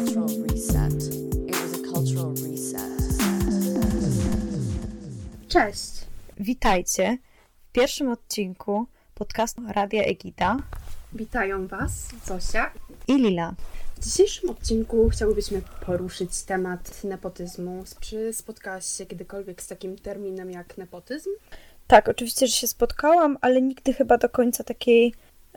cultural reset. It was a cultural reset. Cześć! Witajcie w pierwszym odcinku podcastu Radia Egida Witają Was Zosia. i Lila. W dzisiejszym odcinku chciałybyśmy poruszyć temat nepotyzmu. Czy spotkałaś się kiedykolwiek z takim terminem jak nepotyzm? Tak, oczywiście, że się spotkałam, ale nigdy chyba do końca takiej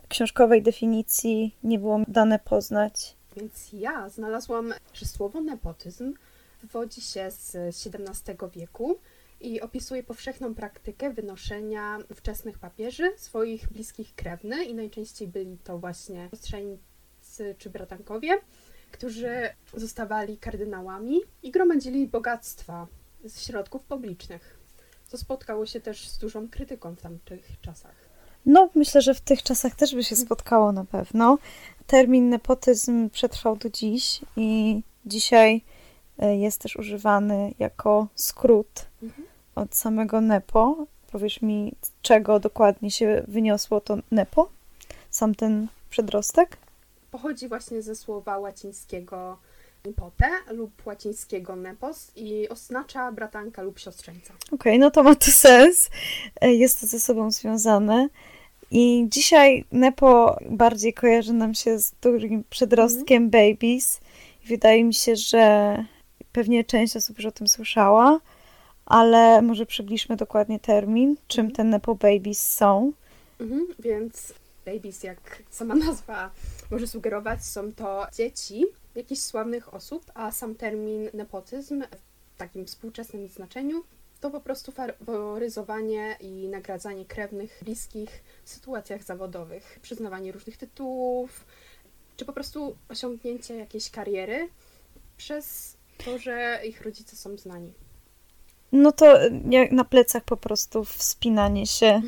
książkowej definicji nie było mi dane poznać. Więc ja znalazłam, że słowo nepotyzm wywodzi się z XVII wieku i opisuje powszechną praktykę wynoszenia wczesnych papieży swoich bliskich krewnych i najczęściej byli to właśnie siostrzeńcy czy bratankowie, którzy zostawali kardynałami i gromadzili bogactwa z środków publicznych. Co spotkało się też z dużą krytyką w tamtych czasach. No, myślę, że w tych czasach też by się spotkało na pewno. Termin nepotyzm przetrwał do dziś i dzisiaj e, jest też używany jako skrót Mhm. od samego nepo. Powiesz mi, czego dokładnie się wyniosło to nepo? Sam ten przedrostek? pochodzi właśnie ze słowa łacińskiego nipote lub łacińskiego nepos i oznacza bratanka lub siostrzeńca. Okej, no to ma to sens. E, Jest to ze sobą związane. I dzisiaj Nepo bardziej kojarzy nam się z dużym przedrostkiem babies. I wydaje mi się, że pewnie część osób już o tym słyszała, ale może przybliżmy dokładnie termin, czym te Nepo babies są. Mhm, więc babies, jak sama nazwa może sugerować, są to dzieci jakichś sławnych osób, a sam termin nepotyzm w takim współczesnym znaczeniu to po prostu faworyzowanie i nagradzanie krewnych, bliskich w sytuacjach zawodowych, przyznawanie różnych tytułów, czy po prostu osiągnięcie jakiejś kariery przez to, że ich rodzice są znani. No to jak na plecach po prostu wspinanie się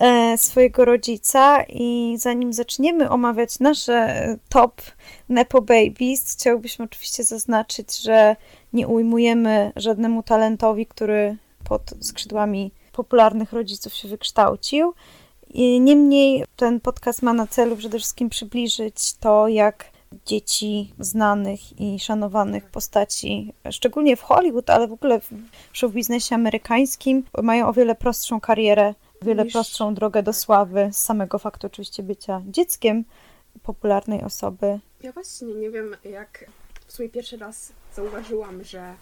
e, swojego rodzica i zanim zaczniemy omawiać nasze e, top Nepo Babies, chciałbyśmy oczywiście zaznaczyć, że nie ujmujemy żadnemu talentowi, który pod skrzydłami popularnych rodziców się wykształcił. Niemniej ten podcast ma na celu przede wszystkim przybliżyć to, jak dzieci znanych i szanowanych postaci, szczególnie w Hollywood, ale w ogóle w show biznesie amerykańskim, mają o wiele prostszą karierę, o wiele Niż- prostszą drogę do sławy z samego faktu oczywiście bycia dzieckiem popularnej osoby. Ja właśnie nie wiem, jak w sumie pierwszy raz zauważyłam, że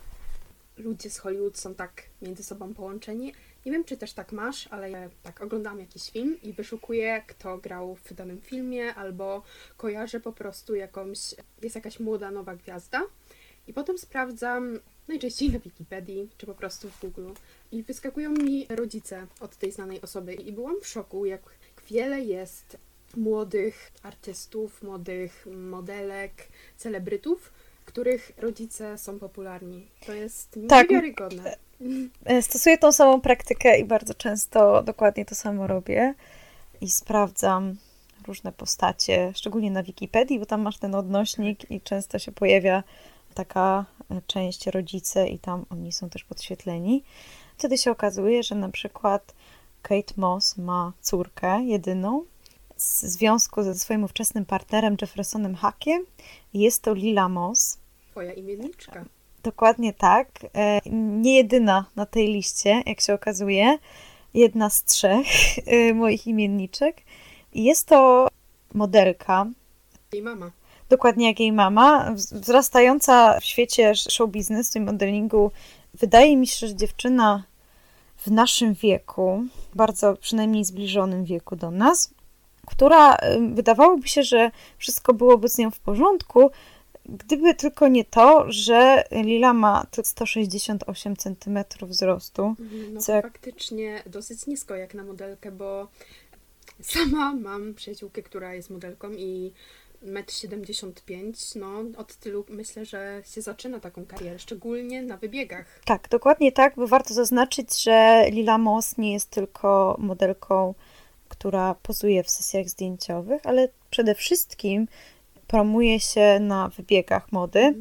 ludzie z Hollywood są tak między sobą połączeni. Nie wiem, czy też tak masz, ale ja tak oglądam jakiś film i wyszukuję, kto grał w danym filmie, albo kojarzę po prostu jakąś, jest jakaś młoda, nowa gwiazda. I potem sprawdzam najczęściej na Wikipedii, czy po prostu w Google. I wyskakują mi rodzice od tej znanej osoby. I byłam w szoku, jak wiele jest młodych artystów, młodych modelek, celebrytów, których rodzice są popularni. To jest Tak. niewiarygodne. E, Stosuję tą samą praktykę i bardzo często dokładnie to samo robię i sprawdzam różne postacie, szczególnie na Wikipedii, bo tam masz ten odnośnik i często się pojawia taka e, część rodzice i tam oni są też podświetleni. Wtedy się okazuje, że na przykład Kate Moss ma córkę jedyną z związku ze swoim ówczesnym partnerem Jeffersonem Hackiem. Jest to Lila Moss. Twoja imienniczka. Dokładnie tak. E, Nie jedyna na tej liście, jak się okazuje. Jedna z trzech e, moich imienniczek. Jest to modelka, Jej mama. dokładnie jak jej mama, wz- wzrastająca w świecie show businessu i modelingu. Wydaje mi się, że dziewczyna w naszym wieku, bardzo przynajmniej zbliżonym wieku do nas, która wydawałoby się, że wszystko byłoby z nią w porządku, gdyby tylko nie to, że Lila ma tylko 168 cm wzrostu. No Co jak- faktycznie dosyć nisko jak na modelkę, bo sama mam przyjaciółkę, która jest modelką i 1,75 m, no od tylu myślę, że się zaczyna taką karierę, szczególnie na wybiegach. Tak, dokładnie tak, bo warto zaznaczyć, że Lila Moss nie jest tylko modelką, która pozuje w sesjach zdjęciowych, ale przede wszystkim promuje się na wybiegach mody,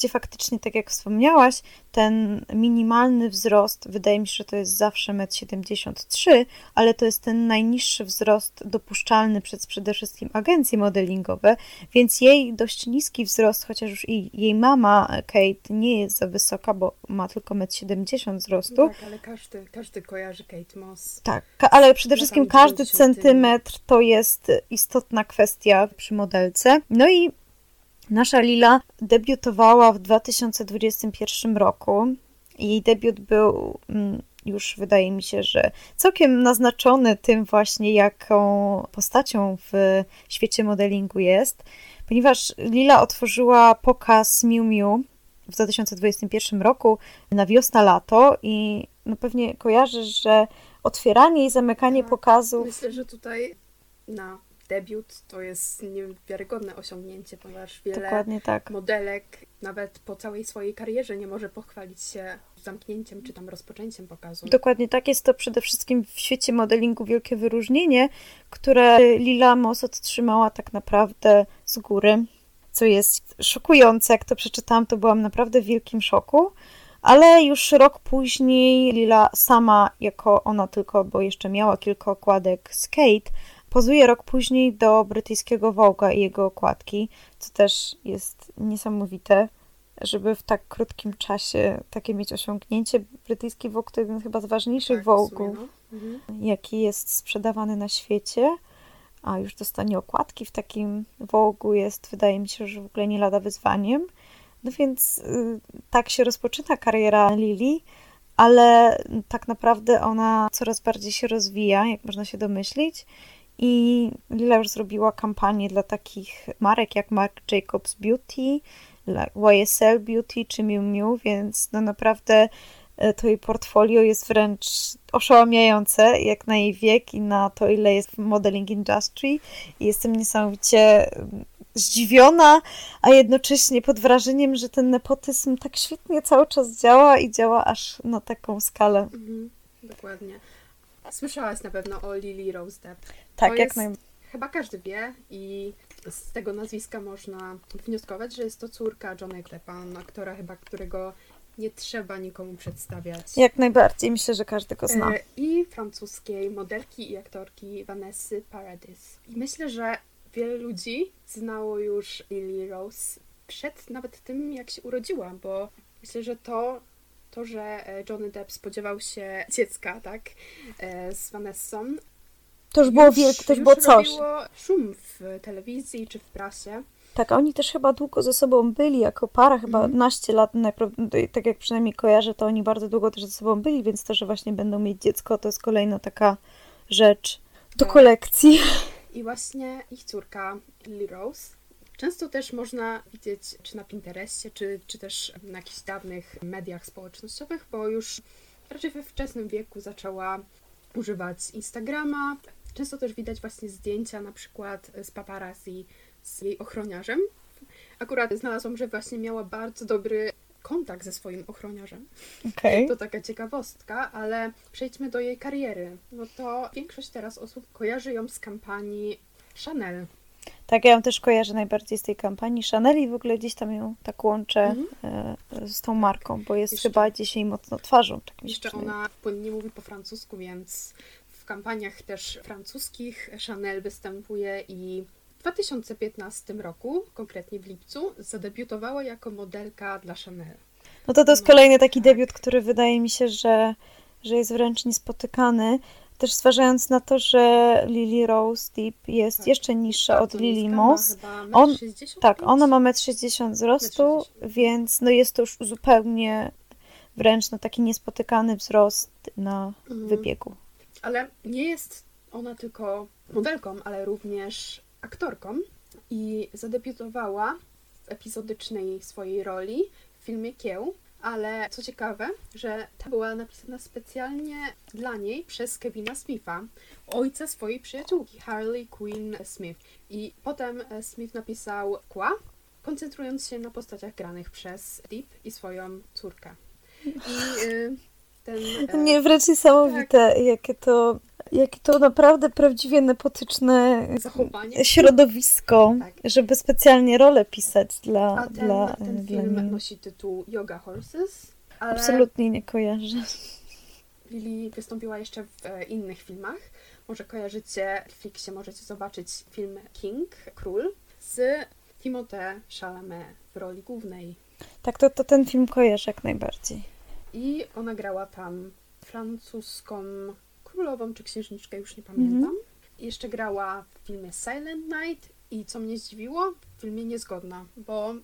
gdzie faktycznie, tak jak wspomniałaś, ten minimalny wzrost, wydaje mi się, że to jest zawsze 1,73 m, ale to jest ten najniższy wzrost dopuszczalny przez przede wszystkim agencje modelingowe, więc jej dość niski wzrost, chociaż już i jej mama Kate nie jest za wysoka, bo ma tylko 1,70 m wzrostu. Tak, ale każdy, każdy kojarzy Kate Moss. Tak, ale przede wszystkim każdy 90. centymetr to jest istotna kwestia przy modelce. No i nasza Lila debiutowała w 2021 roku. Jej debiut był mm, już, wydaje mi się, że całkiem naznaczony tym właśnie, jaką postacią w świecie modelingu jest, ponieważ Lila otworzyła pokaz Miu Miu w 2021 roku na wiosna-lato i no pewnie kojarzysz, że otwieranie i zamykanie Tak. pokazów Myślę, że tutaj na debiut to jest niewiarygodne osiągnięcie, ponieważ wiele tak. modelek nawet po całej swojej karierze nie może pochwalić się zamknięciem czy tam rozpoczęciem pokazu. Dokładnie tak. Jest to przede wszystkim w świecie modelingu wielkie wyróżnienie, które Lila Moss otrzymała tak naprawdę z góry, co jest szokujące. Jak to przeczytałam, to byłam naprawdę w wielkim szoku. Ale już rok później Lila sama, jako ona tylko, bo jeszcze miała kilka okładek z Kate, pozuje rok później do brytyjskiego Vogue'a i jego okładki, co też jest niesamowite, żeby w tak krótkim czasie takie mieć osiągnięcie. Brytyjski Vogue to jeden chyba z ważniejszych Tak, Vogue'ów, no. Mhm. jaki jest sprzedawany na świecie. A już dostanie okładki w takim Vogue'u jest, wydaje mi się, że w ogóle nie lada wyzwaniem. No więc y, tak się rozpoczyna kariera Lili, ale tak naprawdę ona coraz bardziej się rozwija, jak można się domyślić. I Lila już zrobiła kampanię dla takich marek jak Marc Jacobs Beauty, YSL Beauty czy Miu Miu, więc no naprawdę e, to jej portfolio jest wręcz oszałamiające, jak na jej wiek i na to, ile jest w modeling industry. I jestem niesamowicie mm, zdziwiona, a jednocześnie pod wrażeniem, że ten nepotyzm tak świetnie cały czas działa i działa aż na taką skalę. Mhm. Dokładnie. Słyszałaś na pewno o Lily Rose Depp. Tak, To jak naj... Chyba każdy wie i z tego nazwiska można wnioskować, że jest to córka Johnny'ego Deppa, aktora chyba, którego nie trzeba nikomu przedstawiać. jak najbardziej. Myślę, że każdy go zna. E, I francuskiej modelki i aktorki Vanessy Paradis. I myślę, że wiele ludzi znało już Lily Rose przed nawet tym, jak się urodziła, bo myślę, że to, to że e, Johnny Depp spodziewał się dziecka, tak, e, z Vanessą, To już było wielkie, to już było coś. szum w telewizji czy w prasie. Tak, a oni też chyba długo ze sobą byli jako para, chyba Mhm. naście lat, tak jak przynajmniej kojarzę, to oni bardzo długo też ze sobą byli, więc to, że właśnie będą mieć dziecko, to jest kolejna taka rzecz do Tak. kolekcji. I właśnie ich córka Lily Rose. Często też można widzieć, czy na Pinterestie, czy, czy też na jakichś dawnych mediach społecznościowych, bo już raczej we wczesnym wieku zaczęła używać Instagrama. Często też widać właśnie zdjęcia na przykład z paparazzi z jej ochroniarzem. Akurat znalazłam, że właśnie miała bardzo dobry kontakt ze swoim ochroniarzem. Okej. To taka ciekawostka, ale przejdźmy do jej kariery. No to większość teraz osób kojarzy ją z kampanii Chanel. Tak, ja ją też kojarzę najbardziej z tej kampanii Chanel i w ogóle gdzieś tam ją tak łączę Mhm. e, z tą marką, bo jest Jeszcze- chyba dzisiaj mocno twarzą. Tak mi Jeszcze ona płynnie mówi po francusku, więc w kampaniach też francuskich Chanel występuje i w 2015 roku, konkretnie w lipcu, zadebiutowała jako modelka dla Chanel. No to to jest kolejny taki tak. debiut, który wydaje mi się, że, że jest wręcz niespotykany. Też zważając na to, że Lily Rose Deep jest Tak. jeszcze niższa od Bardzo Lily Moss. On- 1,65 m. Tak, ona ma 1,60 m wzrostu, 1,60 m. więc no jest to już zupełnie wręcz no taki niespotykany wzrost na Mhm. wybiegu. Ale nie jest ona tylko modelką, ale również aktorką i zadebiutowała w epizodycznej swojej roli w filmie Kieł, ale co ciekawe, że ta była napisana specjalnie dla niej przez Kevina Smitha, ojca swojej przyjaciółki, Harley Quinn Smith. I potem e, Smith napisał kła, koncentrując się na postaciach granych przez Deep i swoją córkę. I y, ten... e, Nie, wręcz niesamowite, jakie to Jakie to naprawdę prawdziwie nepotyczne Zachowanie. środowisko, Tak. żeby specjalnie rolę pisać dla, A ten, dla, ten dla film niej. nosi tytuł Yoga Horses, ale Absolutnie nie kojarzę. Lili wystąpiła jeszcze w e, innych filmach. Może kojarzycie, w Netflixie możecie zobaczyć film King, Król, z Timothée Chalamet w roli głównej. Tak, to, to ten film kojarzę jak najbardziej. I ona grała tam francuską królową czy księżniczkę, już nie pamiętam. I Jeszcze grała w filmie Silent Night i co mnie zdziwiło, w filmie Niezgodna, bo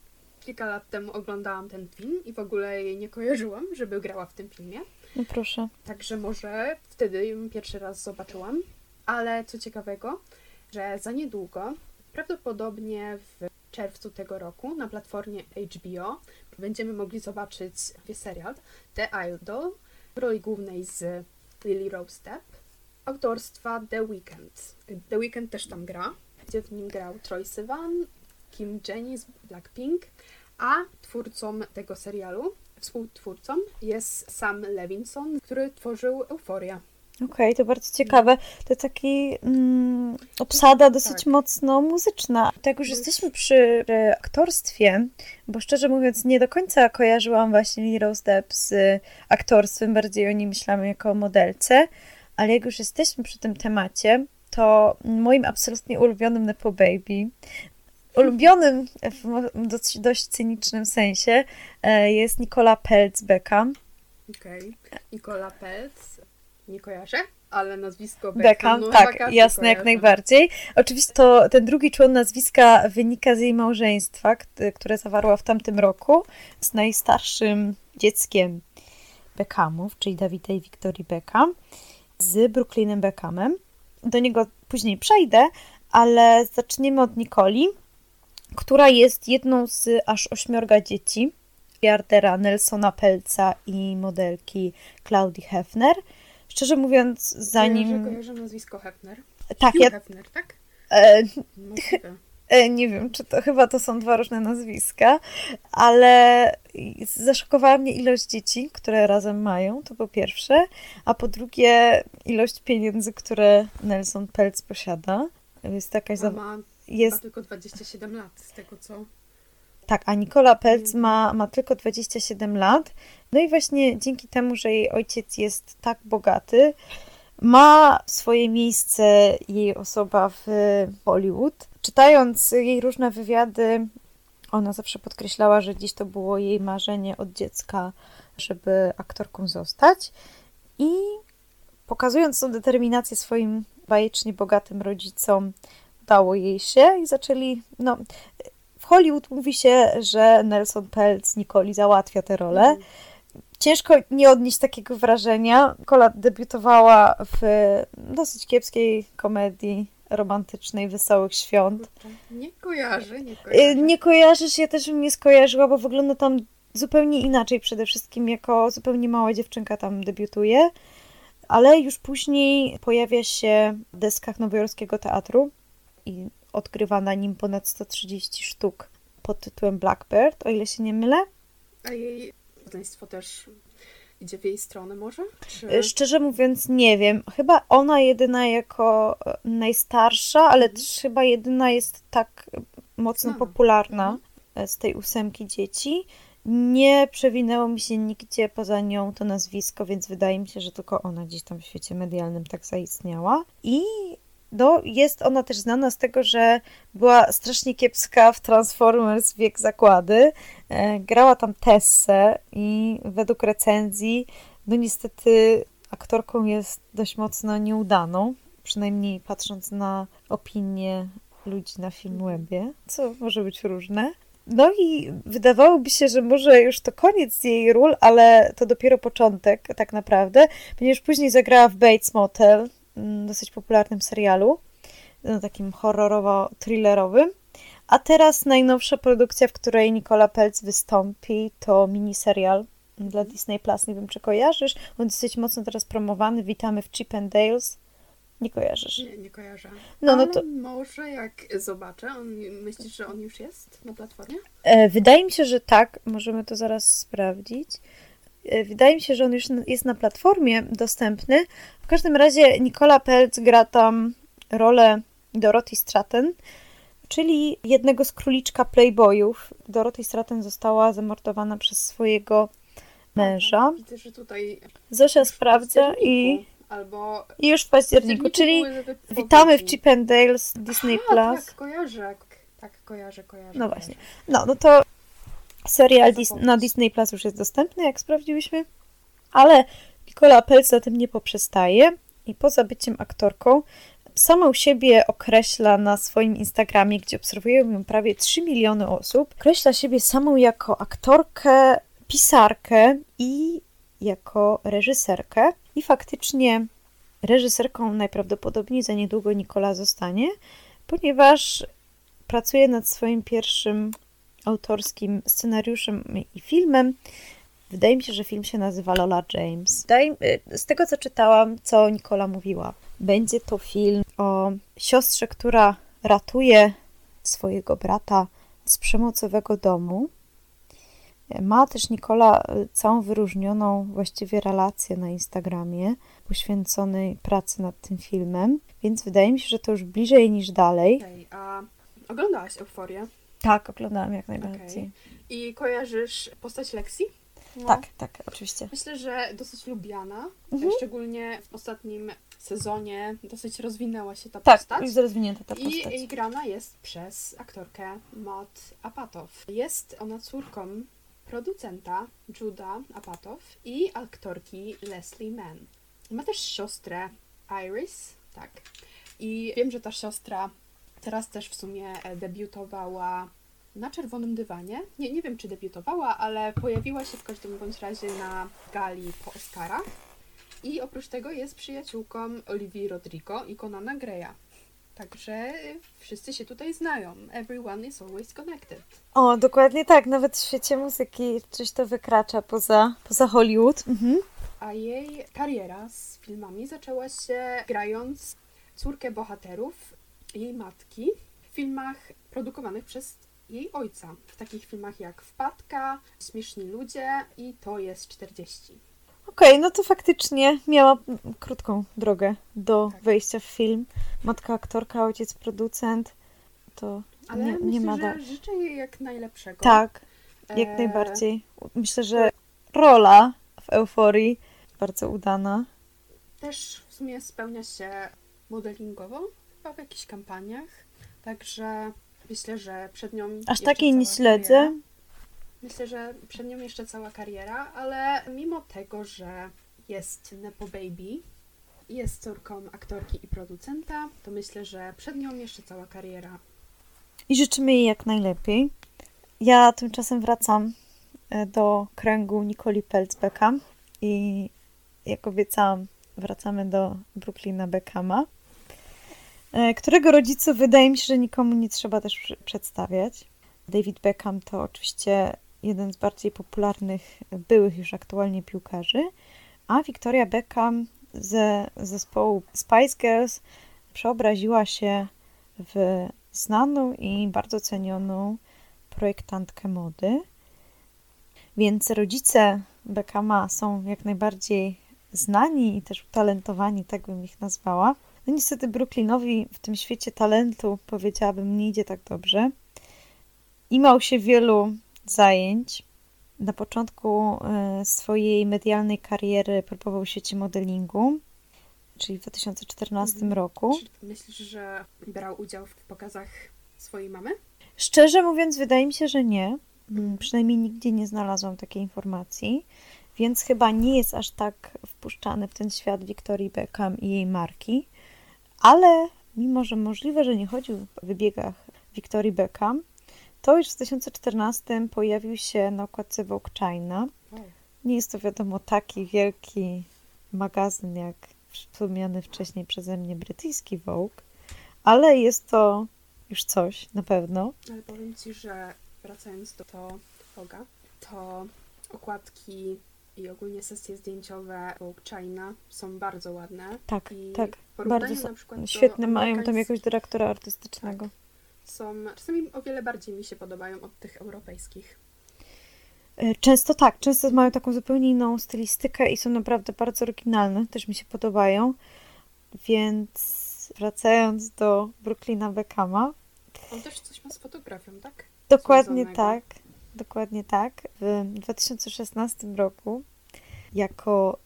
kilka lat temu oglądałam ten film i w ogóle jej nie kojarzyłam, żeby grała w tym filmie. No proszę. Także może wtedy ją pierwszy raz zobaczyłam. Ale co ciekawego, że za niedługo, prawdopodobnie w czerwcu tego roku na platformie HBO będziemy mogli zobaczyć serial The Idol w roli głównej z Lily Rose Depp autorstwa The Weeknd. The Weeknd też tam gra, gdzie w nim grał Troy Sivan, Kim Jenny z Blackpink, a twórcą tego serialu, współtwórcą jest Sam Levinson, który tworzył Euforię. Okej, to bardzo ciekawe. To taki mm, obsada dosyć Tak. mocno muzyczna. Tak już Już- jesteśmy przy e, aktorstwie, bo szczerze mówiąc nie do końca kojarzyłam właśnie Lily Rose Depp z aktorstwem, bardziej o niej myślałam jako o modelce, ale jak już jesteśmy przy tym temacie, to moim absolutnie ulubionym Nepo Baby, ulubionym w dość, dość cynicznym sensie e, jest Nicola Peltz Beckham. Okej. Nicola Peltz. Nie kojarzę, ale nazwisko Beckham. Beckham, no, tak, jasne, jak kojarzy. najbardziej. Oczywiście to ten drugi człon nazwiska wynika z jej małżeństwa, kt- które zawarła w tamtym roku z najstarszym dzieckiem Beckhamów, czyli Dawida i Wiktorii Beckham, z Brooklynem Beckhamem. Do niego później przejdę, ale zaczniemy od Nikoli, która jest jedną z aż ośmiorga dzieci Jardera Nelsona Pelca i modelki Claudii Hefner. Szczerze mówiąc, zanim... Kojarzę, kojarzę nazwisko Hefner. Tak, Hugh ja Hefner, tak? e, Możliwe. e, nie wiem, czy to chyba to są dwa różne nazwiska, ale zaszokowała mnie ilość dzieci, które razem mają, to po pierwsze, a po drugie ilość pieniędzy, które Nelson Peltz posiada. Jest jakaś A za... ma, jest ma tylko 27 lat, z tego co... Tak, a Nikola Peltz Mhm. ma, ma tylko 27 lat. No i właśnie dzięki temu, że jej ojciec jest tak bogaty, ma swoje miejsce jej osoba w Hollywood. Czytając jej różne wywiady, ona zawsze podkreślała, że dziś to było jej marzenie od dziecka, żeby aktorką zostać. I pokazując tą determinację swoim bajecznie bogatym rodzicom, udało jej się i zaczęli, no, Hollywood mówi się, że Nelson Peltz Nikoli załatwia tę rolę. Mhm. Ciężko nie odnieść takiego wrażenia. Kola debiutowała w dosyć kiepskiej komedii romantycznej Wesołych Świąt. Kurczę, Nie kojarzę, nie Y, kojarzę. Nie kojarzysz, ja też bym nie skojarzyła, bo wygląda tam zupełnie inaczej. Przede wszystkim jako zupełnie mała dziewczynka tam debiutuje, ale już później pojawia się w deskach nowojorskiego teatru i odgrywa na nim ponad 130 sztuk pod tytułem Blackbird, o ile się nie mylę. A jej rodzeństwo też idzie w jej stronę może? Czy... Y, Szczerze mówiąc, nie wiem. Chyba ona jedyna jako e, najstarsza, ale też chyba jedyna jest tak mocno Znana. popularna e, z tej ósemki dzieci. Nie przewinęło mi się nigdzie poza nią to nazwisko, więc wydaje mi się, że tylko ona gdzieś tam w świecie medialnym tak zaistniała. I no, jest ona też znana z tego, że była strasznie kiepska w Transformers Wiek Zakłady. E, Grała tam Tessę i według recenzji no niestety aktorką jest dość mocno nieudaną, przynajmniej patrząc na opinie ludzi na Filmwebie, co może być różne. No i wydawałoby się, że może już to koniec jej ról, ale to dopiero początek tak naprawdę, ponieważ później zagrała w Bates Motel, dosyć popularnym serialu, no, takim horrorowo-thrillerowym. A teraz najnowsza produkcja, w której Nicola Peltz wystąpi, to miniserial dla Disney Plus. Nie wiem, czy kojarzysz. On dosyć mocno teraz promowany. Witamy w Chip and Dales. Nie kojarzysz. Nie, nie kojarzę. No, no Ale to może jak zobaczę, on, myślisz, że on już jest na platformie? e, wydaje mi się, że tak. Możemy to zaraz sprawdzić. E, Wydaje mi się, że on już jest na platformie dostępny. W każdym razie Nicola Peltz gra tam rolę Dorothy Stratton, czyli jednego z króliczka playboyów. Dorothy Stratton została zamordowana przez swojego męża. Widzę, że tutaj Zosia sprawdza i, Albo i już w październiku, czyli witamy w Chip and Dale z Disney+. A, Plus. tak, kojarzę. Tak, kojarzę, kojarzę. No kojarzę. właśnie. No, no to serial za Dis- na Disney Plus już jest dostępny, jak sprawdziłyśmy. Ale Nicola Peltz na tym nie poprzestaje i poza byciem aktorką samą siebie określa na swoim Instagramie, gdzie obserwują ją prawie 3 miliony osób. Określa siebie samą jako aktorkę, pisarkę i jako reżyserkę. I faktycznie reżyserką najprawdopodobniej za niedługo Nicola zostanie, ponieważ pracuje nad swoim pierwszym autorskim scenariuszem i filmem. Wydaje mi się, że film się nazywa Lola James. Z tego, co czytałam, co Nikola mówiła, będzie to film o siostrze, która ratuje swojego brata z przemocowego domu. Ma też Nikola całą wyróżnioną właściwie relację na Instagramie poświęconej pracy nad tym filmem, więc wydaje mi się, że to już bliżej niż dalej. Okej, a oglądałaś Euforię Tak, oglądałam jak najbardziej. i kojarzysz postać Lexi? No. Tak, tak, oczywiście. Myślę, że dosyć lubiana, Mhm. szczególnie w ostatnim sezonie dosyć rozwinęła się ta Tak, postać. już rozwinięta ta I postać. jej grana jest przez aktorkę Maud Apatow. Jest ona córką producenta Juda Apatow i aktorki Leslie Mann. Ma też siostrę Iris, tak. I wiem, że ta siostra teraz też w sumie e, debiutowała na czerwonym dywanie. Nie, nie wiem, czy debiutowała, ale pojawiła się w każdym bądź razie na gali po Oscarach. I oprócz tego jest przyjaciółką Olivii Rodrigo i Conana Greya. Także wszyscy się tutaj znają. Everyone is always connected. O, dokładnie tak, nawet w świecie muzyki coś to wykracza poza, poza Hollywood. Mhm. A jej kariera z filmami zaczęła się grając córkę bohaterów jej matki w filmach produkowanych przez jej ojca. W takich filmach jak Wpadka, Śmieszni ludzie i To jest 40. Okej, no to faktycznie miała krótką drogę do Tak. wejścia w film. Matka aktorka, ojciec producent. To Ale nie, myślę, nie ma że dalej. życzę jej jak najlepszego. Tak, jak E, najbardziej. Myślę, że rola w euforii bardzo udana. Też w sumie spełnia się modelingowo, chyba w jakichś kampaniach. Także myślę, że przed nią. Aż takiej nie śledzę. Kariera. Myślę, że przed nią jeszcze cała kariera, ale mimo tego, że jest Nepo Baby, jest córką aktorki i producenta, to myślę, że przed nią jeszcze cała kariera. I życzymy jej jak najlepiej. Ja tymczasem wracam e, do kręgu Nicoli Peltz-Beckham i jak obiecałam, wracamy do Brooklyna Beckhama, którego rodziców wydaje mi się, że nikomu nie trzeba też przedstawiać. David Beckham to oczywiście jeden z bardziej popularnych byłych już aktualnie piłkarzy, a Victoria Beckham ze zespołu Spice Girls przeobraziła się w znaną i bardzo cenioną projektantkę mody. Więc rodzice Beckhama są jak najbardziej znani i też utalentowani, tak bym ich nazwała. No niestety Brooklynowi w tym świecie talentu, powiedziałabym, nie idzie tak dobrze. Imał się wielu zajęć. Na początku e, swojej medialnej kariery próbował w świecie modelingu, czyli w 2014 Mhm. roku. Czy myślisz, że brał udział w pokazach swojej mamy? Szczerze mówiąc, wydaje mi się, że nie. Mm, Przynajmniej nigdzie nie znalazłam takiej informacji, więc chyba nie jest aż tak wpuszczany w ten świat Victorii Beckham i jej marki. Ale mimo, że możliwe, że nie chodził w wybiegach Victorii Beckham, to już w 2014 pojawił się na okładce Vogue China. Nie jest to wiadomo taki wielki magazyn jak wspomniany wcześniej przeze mnie brytyjski Vogue, ale jest to już coś na pewno. Ale powiem Ci, że wracając do to to okładki i ogólnie sesje zdjęciowe Vogue China są bardzo ładne. Tak, I tak. Bardzo są świetne, mają tam jakiegoś dyrektora artystycznego. Są czasami o wiele bardziej mi się podobają od tych europejskich. E, Często tak, często mają taką zupełnie inną stylistykę i są naprawdę bardzo oryginalne, też mi się podobają. Więc wracając do Brooklyna Beckhama, On też coś ma z fotografią, tak? dokładnie Związanego. tak, dokładnie tak. W 2016 roku jako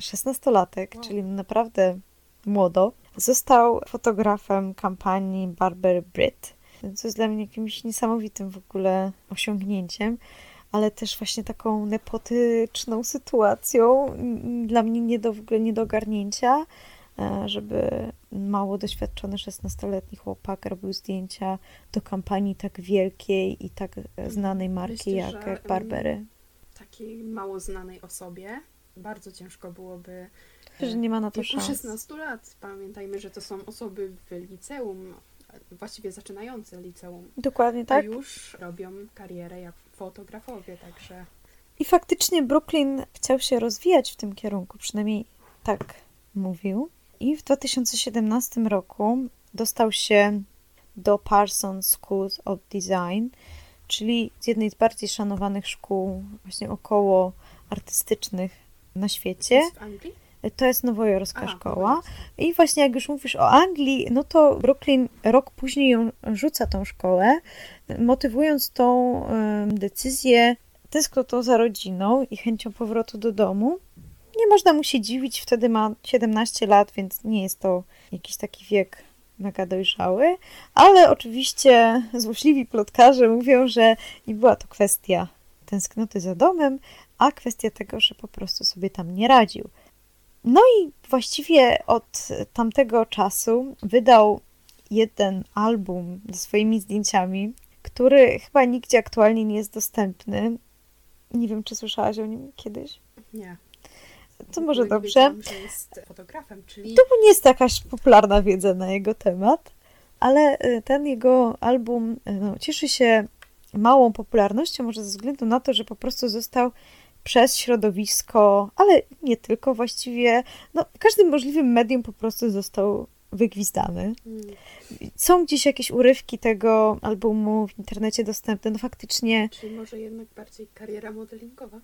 16-latek, Wow. czyli naprawdę młodo, został fotografem kampanii Barber Brit, co jest dla mnie jakimś niesamowitym w ogóle osiągnięciem, ale też właśnie taką nepotyczną sytuacją, dla mnie nie do, w ogóle nie do ogarnięcia, e, żeby mało doświadczony 16-letni chłopak robił zdjęcia do kampanii tak wielkiej i tak znanej marki Myślę, jak, jak Barbery. Takiej mało znanej osobie bardzo ciężko byłoby Że nie ma na to szans. 16 lat. Pamiętajmy, że to są osoby w liceum, właściwie zaczynające liceum. Dokładnie A tak. już robią karierę jak fotografowie, także I faktycznie Brooklyn chciał się rozwijać w tym kierunku, przynajmniej tak mówił. I w 2017 roku dostał się do Parsons School of Design, czyli z jednej z bardziej szanowanych szkół właśnie około artystycznych na świecie. w Anglii. To jest nowojorska Aha, szkoła. I właśnie jak już mówisz o Anglii, no to Brooklyn rok później ją rzuca tą szkołę, motywując tą decyzję tęsknotą za rodziną i chęcią powrotu do domu. Nie można mu się dziwić, wtedy ma 17 lat, więc nie jest to jakiś taki wiek mega dojrzały, ale oczywiście złośliwi plotkarze mówią, że nie była to kwestia tęsknoty za domem, a kwestia tego, że po prostu sobie tam nie radził. No i właściwie od tamtego czasu wydał jeden album ze swoimi zdjęciami, który chyba nigdzie aktualnie nie jest dostępny. Nie wiem, czy słyszałaś o nim kiedyś. Nie. To może dobrze. wiedziałam, że jest fotografem, czyli To nie jest jakaś popularna wiedza na jego temat, ale y, ten jego album y, no, cieszy się małą popularnością, może ze względu na to, że po prostu został przez środowisko, ale nie tylko właściwie, no, w każdym możliwym medium po prostu został wygwizdany. mm, Są gdzieś jakieś urywki tego albumu w internecie dostępne, no faktycznie. Czyli może jednak bardziej kariera modelingowa.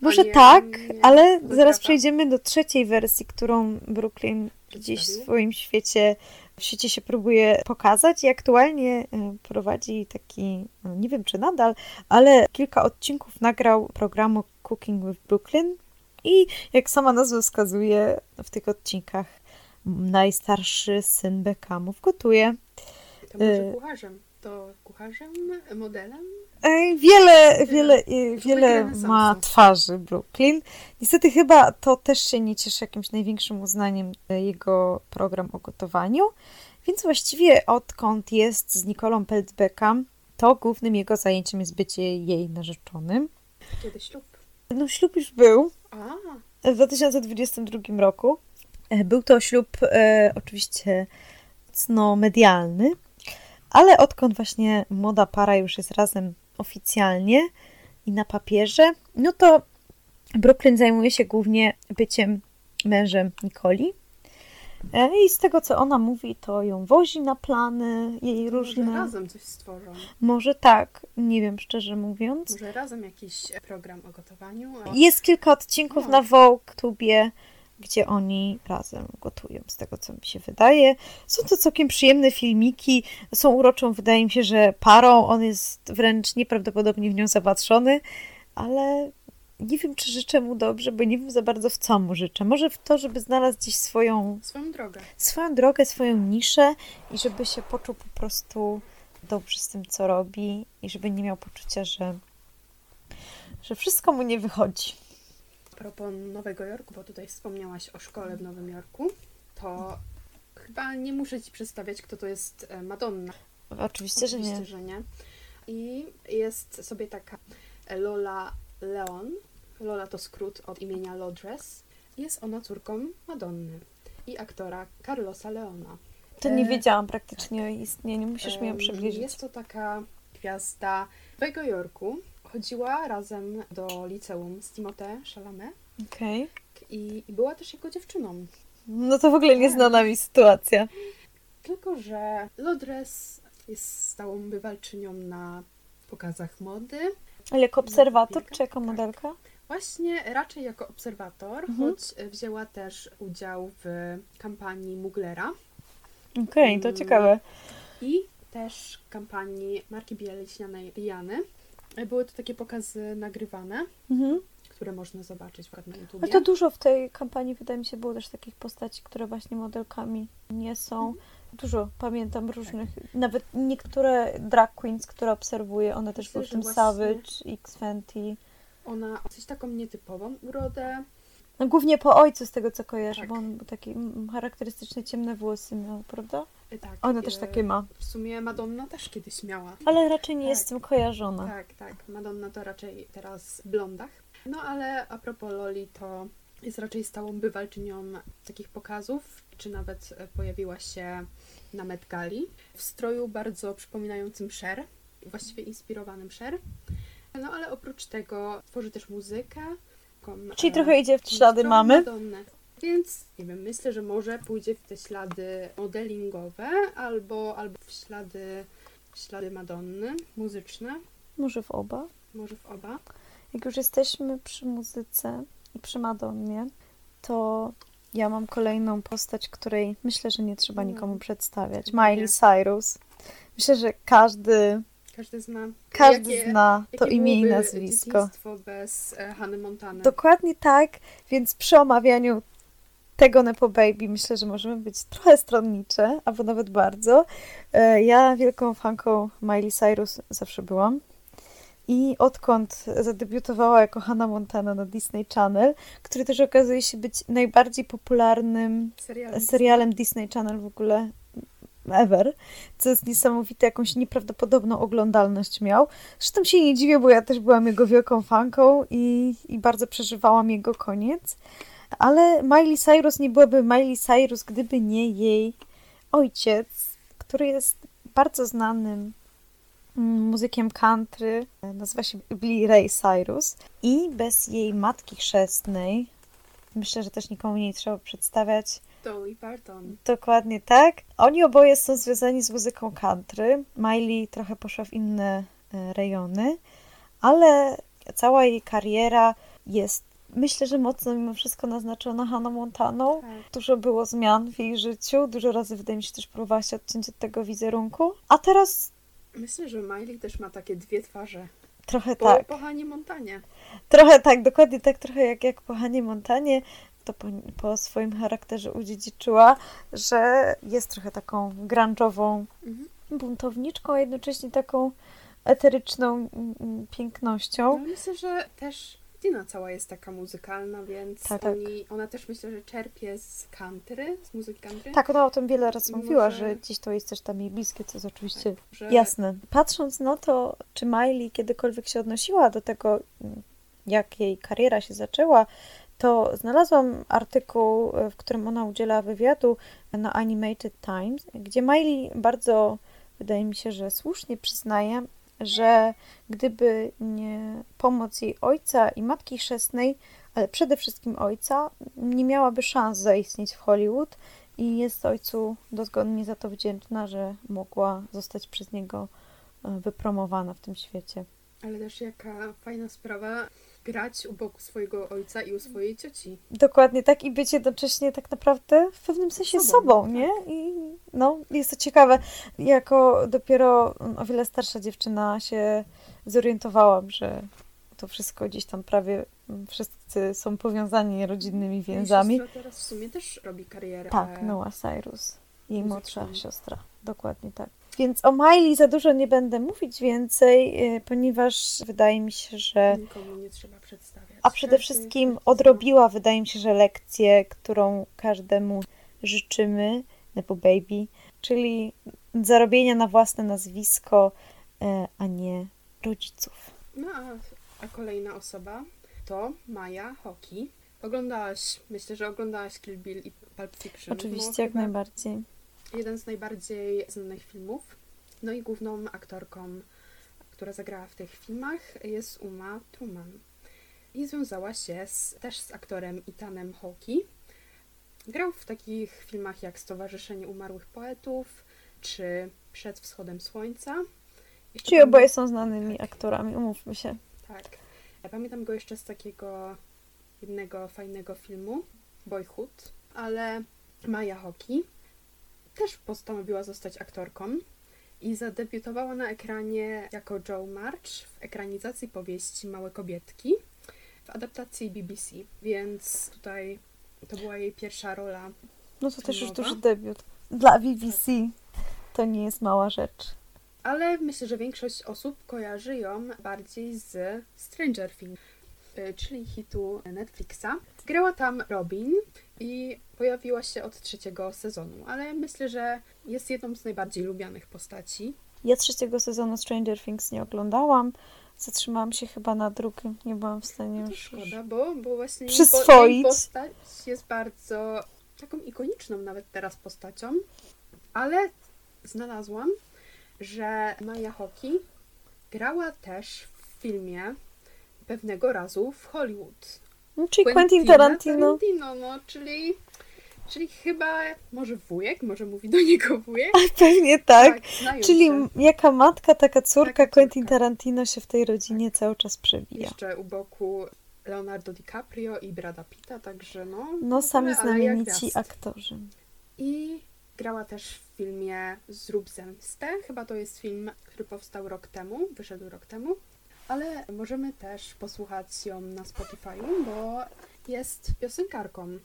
może nie- tak, nie ale zaraz przejdziemy do trzeciej wersji, którą Brooklyn gdzieś w swoim świecie, w świecie się próbuje pokazać. I aktualnie e, prowadzi taki, no nie wiem czy nadal, ale kilka odcinków nagrał programu Cooking with Brooklyn i jak sama nazwa wskazuje, w tych odcinkach najstarszy syn Beckhamów gotuje. To może Y- kucharzem. To kucharzem, modelem? Ej, Wiele, wiele, e, wiele ma twarzy Brooklyn. Niestety chyba to też się nie cieszy jakimś największym uznaniem e, jego program o gotowaniu, więc właściwie odkąd jest z Nikolą Peltbeckham, to głównym jego zajęciem jest bycie jej narzeczonym. Kiedy ślub? No ślub już był A, w 2022 roku. E, Był to ślub e, oczywiście mocno medialny, ale odkąd właśnie młoda para już jest razem oficjalnie i na papierze, no to Brooklyn zajmuje się głównie byciem mężem Nikoli. E, I z tego, co ona mówi, to ją wozi na plany jej może różne. razem coś stworzą. Może tak, nie wiem szczerze mówiąc. Może razem jakiś program o gotowaniu. A... Jest kilka odcinków No. na Vogue Tubie, gdzie oni razem gotują, z tego co mi się wydaje. Są to całkiem przyjemne filmiki, są uroczą, wydaje mi się, że parą. On jest wręcz nieprawdopodobnie w nią zapatrzony, ale nie wiem, czy życzę mu dobrze, bo nie wiem za bardzo w co mu życzę. Może w to, żeby znalazł gdzieś swoją, Swoją drogę. swoją drogę, swoją niszę i żeby się poczuł po prostu dobrze z tym, co robi i żeby nie miał poczucia, że, że wszystko mu nie wychodzi. A propos Nowego Jorku, bo tutaj wspomniałaś o szkole w Nowym Jorku, to chyba nie muszę Ci przedstawiać, kto to jest e, Madonna. Oczywiście, że nie. Oczywiście, że nie. I jest sobie taka Lola Leon. Lola to skrót od imienia Lodres. Jest ona córką Madonny i aktora Carlosa Leona. To nie E, wiedziałam praktycznie o jej istnieniu. Musisz mi ją przybliżyć. Jest to taka gwiazda Nowego Jorku. Chodziła razem do liceum z Timothée Chalamet Okej. i i była też jego dziewczyną. No to w ogóle nieznana mi sytuacja. Tylko, że Lodres jest stałą bywalczynią na pokazach mody. Ale jako obserwator, czy jako Tak. modelka? Właśnie raczej jako obserwator, Mhm. choć e, wzięła też udział w kampanii Muglera Okej, to Mm. ciekawe. i też kampanii marki bieleśnianej Diany. E, Były to takie pokazy nagrywane, Mhm. które można zobaczyć przykład na YouTube. Ale to dużo w tej kampanii, wydaje mi się, było też takich postaci, które właśnie modelkami nie są. Mhm. Dużo pamiętam różnych, nawet niektóre drag queens, które obserwuję, one też były w tym Savage, X Fenty. Ona ma coś taką nietypową urodę. No głównie po ojcu z tego co kojarzę, Tak. bo on był taki charakterystyczne ciemne włosy miał, prawda? E, Tak, Ona też takie ma. W sumie Madonna też kiedyś miała. Ale raczej nie Tak. jest z tym kojarzona. Tak, tak. Madonna to raczej teraz w blondach. No ale a propos Loli, to jest raczej stałą bywalczynią takich pokazów, czy nawet e, pojawiła się na Met Gali w stroju bardzo przypominającym Cher, właściwie inspirowanym Cher. No ale oprócz tego tworzy też muzykę. taką, Czyli e, trochę idzie w ślady mamy. Madonnę. Więc nie wiem, myślę, że może pójdzie w te ślady modelingowe albo, albo w ślady, w ślady Madonny, muzyczne, Może w oba. może w oba. Jak już jesteśmy przy muzyce i przy Madonnie, to ja mam kolejną postać, której myślę, że nie trzeba No. nikomu przedstawiać. Miley. Cyrus. Myślę, że każdy, Każdy zna. każdy jakie- zna to imię i nazwisko. bez e, Hany Montany. Dokładnie tak, więc przy omawianiu tego Nepo Baby myślę, że możemy być trochę stronnicze, albo nawet bardzo. E, Ja wielką fanką Miley Cyrus zawsze byłam. I odkąd zadebiutowała jako Hannah Montana na Disney Channel, który też okazuje się być najbardziej popularnym Serial. serialem Disney Channel w ogóle ever, co jest niesamowite, jakąś nieprawdopodobną oglądalność miał. Zresztą się nie dziwię, bo ja też byłam jego wielką fanką i, i bardzo przeżywałam jego koniec. Ale Miley Cyrus nie byłaby Miley Cyrus, gdyby nie jej ojciec, który jest bardzo znanym muzykiem country. Nazywa się Billy Ray Cyrus. I bez jej matki chrzestnej, myślę, że też nikomu nie trzeba przedstawiać, Dolly Parton. Dokładnie tak. Oni oboje są związani z muzyką country. Miley trochę poszła w inne e, rejony, ale cała jej kariera jest, myślę, że mocno mimo wszystko naznaczona Hannah Montaną. Tak. Dużo było zmian w jej życiu, dużo razy wydaje mi się też próbowała się odciąć od tego wizerunku. A teraz Myślę, że Miley też ma takie dwie twarze. trochę Po, tak. po Hanie Montanie. Trochę tak, dokładnie tak, trochę jak, jak po Hanie Montanie, to po, po swoim charakterze udziedziczyła, że jest trochę taką grunge'ową Mhm. buntowniczką, a jednocześnie taką eteryczną mm, mm, pięknością. No, myślę, że też Dina cała jest taka muzykalna, więc Tak, tak. oni, ona też myślę, że czerpie z country, z muzyki country. Tak, ona o tym wiele razy mówiła, że- że gdzieś to jest też tam jej bliskie, co jest oczywiście że jasne. Patrząc na to, czy Miley kiedykolwiek się odnosiła do tego, jak jej kariera się zaczęła, to znalazłam artykuł, w którym ona udziela wywiadu na Animated Times, gdzie Miley bardzo, wydaje mi się, że słusznie przyznaje, że gdyby nie pomoc jej ojca i matki chrzestnej, ale przede wszystkim ojca, nie miałaby szans zaistnieć w Hollywood i jest ojcu dozgodnie za to wdzięczna, że mogła zostać przez niego e, wypromowana w tym świecie. Ale też jaka fajna sprawa grać u boku swojego ojca i u swojej cioci. Dokładnie tak i być jednocześnie tak naprawdę w pewnym sensie Sobą, sobą, tak. nie? I no, jest to ciekawe. Jako dopiero mm, o wiele starsza dziewczyna się zorientowałam, że to wszystko gdzieś tam prawie mm, wszyscy są powiązani rodzinnymi Jej więzami. siostra teraz w sumie też robi karierę. Tak, Noah Cyrus, jej młodsza siostra. Dokładnie tak. Więc o Miley za dużo nie będę mówić więcej, e, ponieważ wydaje mi się, że Nikomu nie trzeba przedstawiać. a przede wszystkim zna. odrobiła, wydaje mi się, że lekcję, którą każdemu życzymy, Nepo Baby, czyli zarobienia na własne nazwisko, e, a nie rodziców. No a, a kolejna osoba to Maja Hoki. Oglądałaś, myślę, że oglądałaś Kill Bill i Pulp Fiction. Oczywiście, No, jak chyba najbardziej. Jeden z najbardziej znanych filmów. No i główną aktorką, która zagrała w tych filmach jest Uma Thurman. I związała się z, też z aktorem Ethanem Hawke. Grał w takich filmach jak Stowarzyszenie Umarłych Poetów czy Przed Wschodem Słońca. Jeszcze Czyli oboje są znanymi aktorami, umówmy się. Tak. Ja pamiętam go jeszcze z takiego jednego fajnego filmu, Boyhood, ale Maja Hoki też postanowiła zostać aktorką i zadebiutowała na ekranie jako Joe March w ekranizacji powieści Małe Kobietki w adaptacji BBC, więc tutaj to była jej pierwsza rola. No to też już duży debiut. Dla BBC to nie jest mała rzecz. Ale myślę, że większość osób kojarzy ją bardziej z Stranger Things, y, czyli hitu Netflixa. Grała tam Robin i pojawiła się od trzeciego sezonu, ale myślę, że jest jedną z najbardziej lubianych postaci. Ja trzeciego sezonu Stranger Things nie oglądałam. Zatrzymałam się chyba na drugim. Nie byłam w stanie No już. szkoda, bo, bo właśnie Przyswoić. postać jest bardzo taką ikoniczną nawet teraz postacią, ale znalazłam, że Maja Hoki grała też w filmie pewnego razu w Hollywood. No, czyli Quentin Tarantino. Tarantino, no, czyli, czyli chyba może wujek, może mówi do niego wujek. Pewnie tak. znają Czyli jaka matka, taka córka, Taka Quentin córka. Tarantino się w tej rodzinie cały czas przewija. Jeszcze u boku Leonardo DiCaprio i Brada Pitta, także no. No, sami ale- znamienici aktorzy. I grała też w filmie Zrób zemstę. Chyba to jest film, który powstał rok temu, wyszedł rok temu. Ale możemy też posłuchać ją na Spotify'u, bo jest piosenkarką,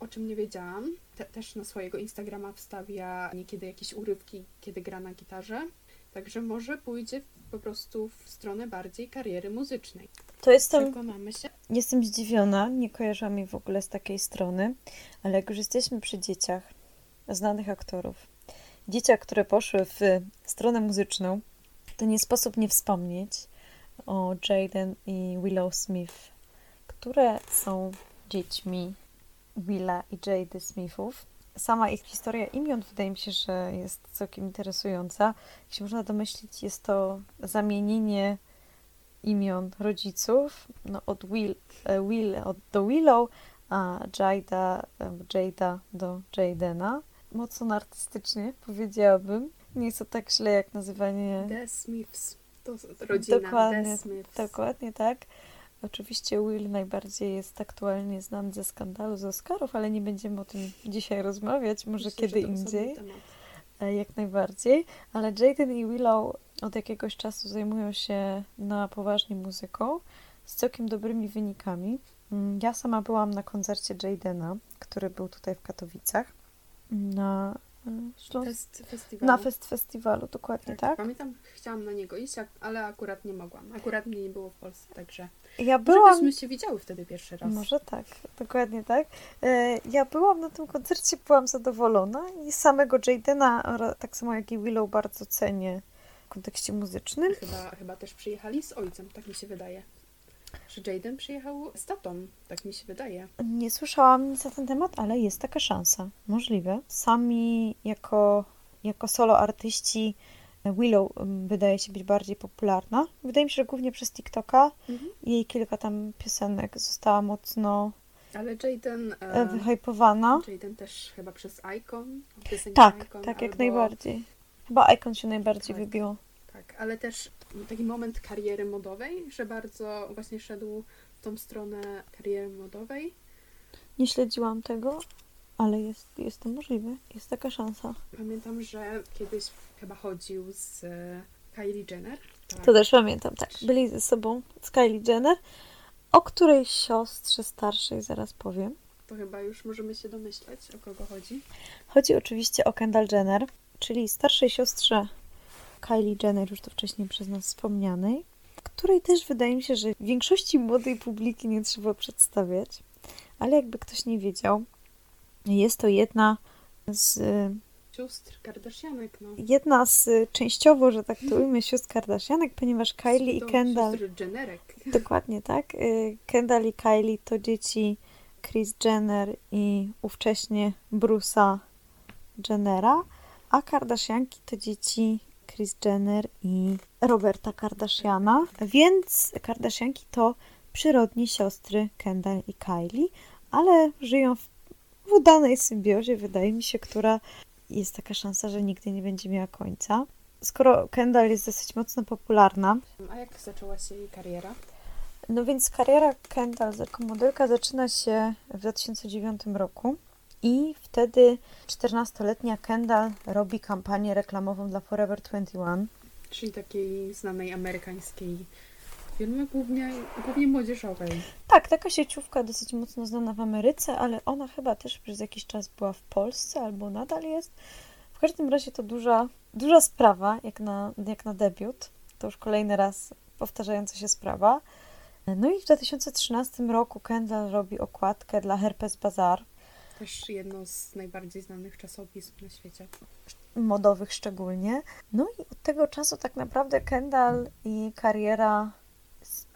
o czym nie wiedziałam. Te, też na swojego Instagrama wstawia niekiedy jakieś urywki, kiedy gra na gitarze. Także może pójdzie po prostu w stronę bardziej kariery muzycznej. To jestem, Przekonamy się. jestem zdziwiona, nie kojarzyłam jej w ogóle z takiej strony, ale jak już jesteśmy przy dzieciach, znanych aktorów, dzieciach, które poszły w stronę muzyczną, to nie sposób nie wspomnieć o Jaden i Willow Smith, które są dziećmi Willa i Jady Smithów. Sama ich historia imion wydaje mi się, że jest całkiem interesująca. Jak się można domyślić, jest to zamienienie imion rodziców no, od Will, e, Will od, do Willow, a Jada, e, Jada do Jadena. Mocno artystycznie powiedziałabym. Nie jest to tak źle jak nazywanie The Smiths. To rodzina Dokładnie. Dokładnie tak. Oczywiście Will najbardziej jest aktualnie znany ze skandalu z Oscarów, ale nie będziemy o tym dzisiaj rozmawiać, może Myślę, kiedy indziej, e, jak najbardziej. Ale Jaden i Willow od jakiegoś czasu zajmują się na poważnie muzyką z całkiem dobrymi wynikami. Mm, Ja sama byłam na koncercie Jadena, który był tutaj w Katowicach, na Śląsku. Fest, festiwalu. Na fest festiwalu, dokładnie tak. Pamiętam, chciałam na niego iść, ale akurat nie mogłam. Akurat mnie nie było w Polsce, także Ja byłam... byłam. byśmy się widziały wtedy pierwszy raz. Może tak, dokładnie tak. E, Ja byłam na tym koncercie, byłam zadowolona i samego Jadena, tak samo jak i Willow, bardzo cenię w kontekście muzycznym. Chyba, chyba też przyjechali z ojcem, tak mi się wydaje. Że Jaden przyjechał z tatą, tak mi się wydaje. Nie słyszałam nic na ten temat, ale jest taka szansa. Możliwe. Sami jako, jako solo artyści Willow mm, wydaje się być bardziej popularna. Wydaje mi się, że głównie przez TikToka. Mhm. Jej kilka tam piosenek została mocno Ale Jaden... e, E, wyhypowana. Jaden też chyba przez Icon. Tak, Icon, tak jak albo- najbardziej. Chyba Icon się najbardziej Tak. wybiło. Tak, ale też taki moment kariery modowej, że bardzo właśnie szedł w tą stronę kariery modowej. Nie śledziłam tego, ale jest, jest to możliwe. Jest taka szansa. Pamiętam, że kiedyś chyba chodził z Kylie Jenner. Tak. To też pamiętam, tak. Byli ze sobą z Kylie Jenner, o której siostrze starszej zaraz powiem. To chyba już możemy się domyśleć, o kogo chodzi. Chodzi oczywiście o Kendall Jenner, czyli starszej siostrze Kylie Jenner, już to wcześniej przez nas wspomnianej, której też wydaje mi się, że większości młodej publiki nie trzeba przedstawiać. Ale jakby ktoś nie wiedział, jest to jedna z Sióstr Kardashianek, no. jedna z y, częściowo, że tak to ujmę, sióstr Kardashianek, ponieważ Kylie i To Kendall, Sióstr Jennerek. dokładnie tak, y, Kendall i Kylie to dzieci Kris Jenner i ówcześnie Bruce'a Jennera, a Kardashianki to dzieci Kris Jenner i Roberta Kardashiana, więc Kardashianki to przyrodnie siostry Kendall i Kylie, ale żyją w, w udanej symbiozie, wydaje mi się, która jest taka szansa, że nigdy nie będzie miała końca. Skoro Kendall jest dosyć mocno popularna, A jak zaczęła się jej kariera? No więc kariera Kendall jako modelka zaczyna się w 2009 roku i wtedy 14-letnia Kendall robi kampanię reklamową dla Forever 21. Czyli takiej znanej amerykańskiej firmy, głównie, głównie młodzieżowej. Tak, taka sieciówka dosyć mocno znana w Ameryce, ale ona chyba też przez jakiś czas była w Polsce albo nadal jest. W każdym razie to duża, duża sprawa, jak na, jak na debiut. To już kolejny raz powtarzająca się sprawa. No i w 2013 roku Kendall robi okładkę dla Herpes Bazaar, Też jedno z najbardziej znanych czasopism na świecie. modowych szczególnie. No i od tego czasu tak naprawdę Kendall i kariera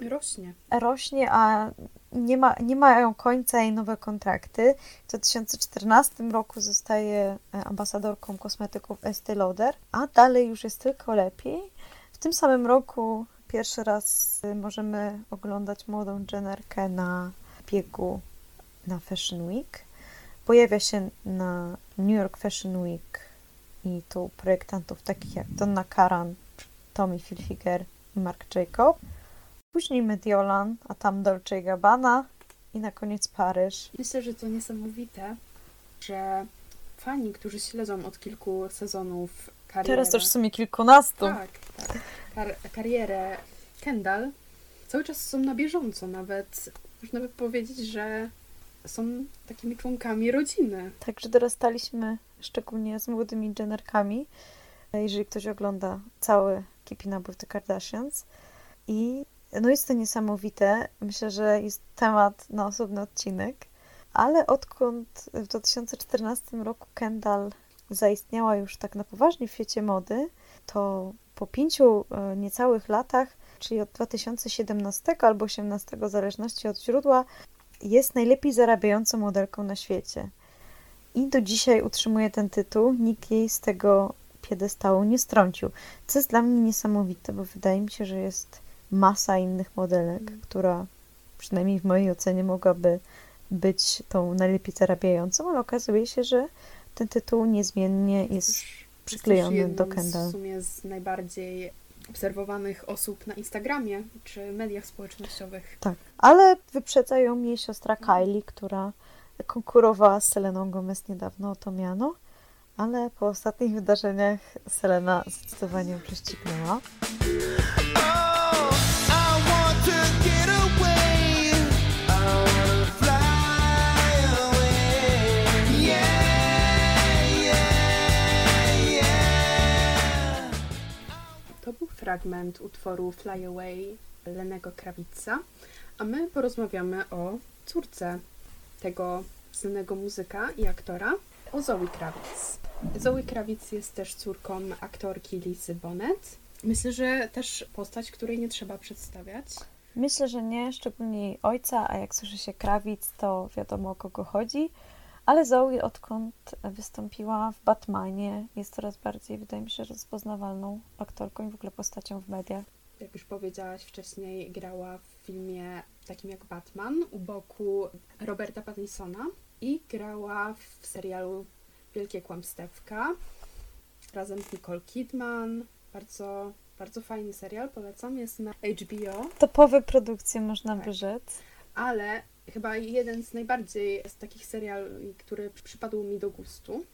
Rośnie. rośnie, a nie, ma, nie mają końca jej nowe kontrakty. W 2014 roku zostaje e, ambasadorką kosmetyków Estée Lauder, a dalej już jest tylko lepiej. W tym samym roku pierwszy raz y, możemy oglądać młodą Jennerkę na biegu na Fashion Week. Pojawia się na New York Fashion Week i tu projektantów takich jak Donna Karan, Tommy Hilfiger i Marc Jacob. Później Mediolan, a tam Dolce Gabbana i na koniec Paryż. Myślę, że to niesamowite, że fani, którzy śledzą od kilku sezonów karierę... Teraz też w sumie kilkunastu. Tak, tak. Kar- karierę Kendall cały czas są na bieżąco. Nawet można by powiedzieć, że są takimi członkami rodziny. Także dorastaliśmy szczególnie z młodymi Jennerkami, jeżeli ktoś ogląda cały Keeping Up with the Kardashians. I no jest to niesamowite. Myślę, że jest temat na osobny odcinek. Ale odkąd w 2014 roku Kendall zaistniała już tak na poważnie w świecie mody, to po pięciu e, niecałych latach, czyli od 2017 albo 2018, w zależności od źródła, jest najlepiej zarabiającą modelką na świecie. I do dzisiaj utrzymuje ten tytuł. Nikt jej z tego piedestału nie strącił. Co jest dla mnie niesamowite, bo wydaje mi się, że jest masa innych modelek, Mm. która przynajmniej w mojej ocenie mogłaby być tą najlepiej zarabiającą, ale okazuje się, że ten tytuł niezmiennie jest przyklejony do Kendall. W sumie z najbardziej obserwowanych osób na Instagramie czy mediach społecznościowych. Tak, ale wyprzedza ją jej siostra Kylie, która konkurowała z Seleną Gomez niedawno o to miano, ale po ostatnich wydarzeniach Selena zdecydowanie ją prześcignęła. Fragment utworu Fly Away Lenego Krawica, a my porozmawiamy o córce tego znanego muzyka i aktora, o Zoe Krawic. Zoe Krawic jest też córką aktorki Lisy Bonet. Myślę, że też postać, której nie trzeba przedstawiać. Myślę, że nie, szczególnie ojca, a jak słyszy się Krawic, to wiadomo o kogo chodzi. Ale Zoe, odkąd wystąpiła w Batmanie, jest coraz bardziej, wydaje mi się, rozpoznawalną aktorką i w ogóle postacią w mediach. Jak już powiedziałaś wcześniej, grała w filmie takim jak Batman u boku Roberta Pattinsona i grała w serialu Wielkie Kłamstewka razem z Nicole Kidman. Bardzo, bardzo fajny serial, polecam, jest na HBO, Topowe produkcje, można by Tak. rzec. ale chyba jeden z najbardziej z takich seriali, który przypadł mi do gustu,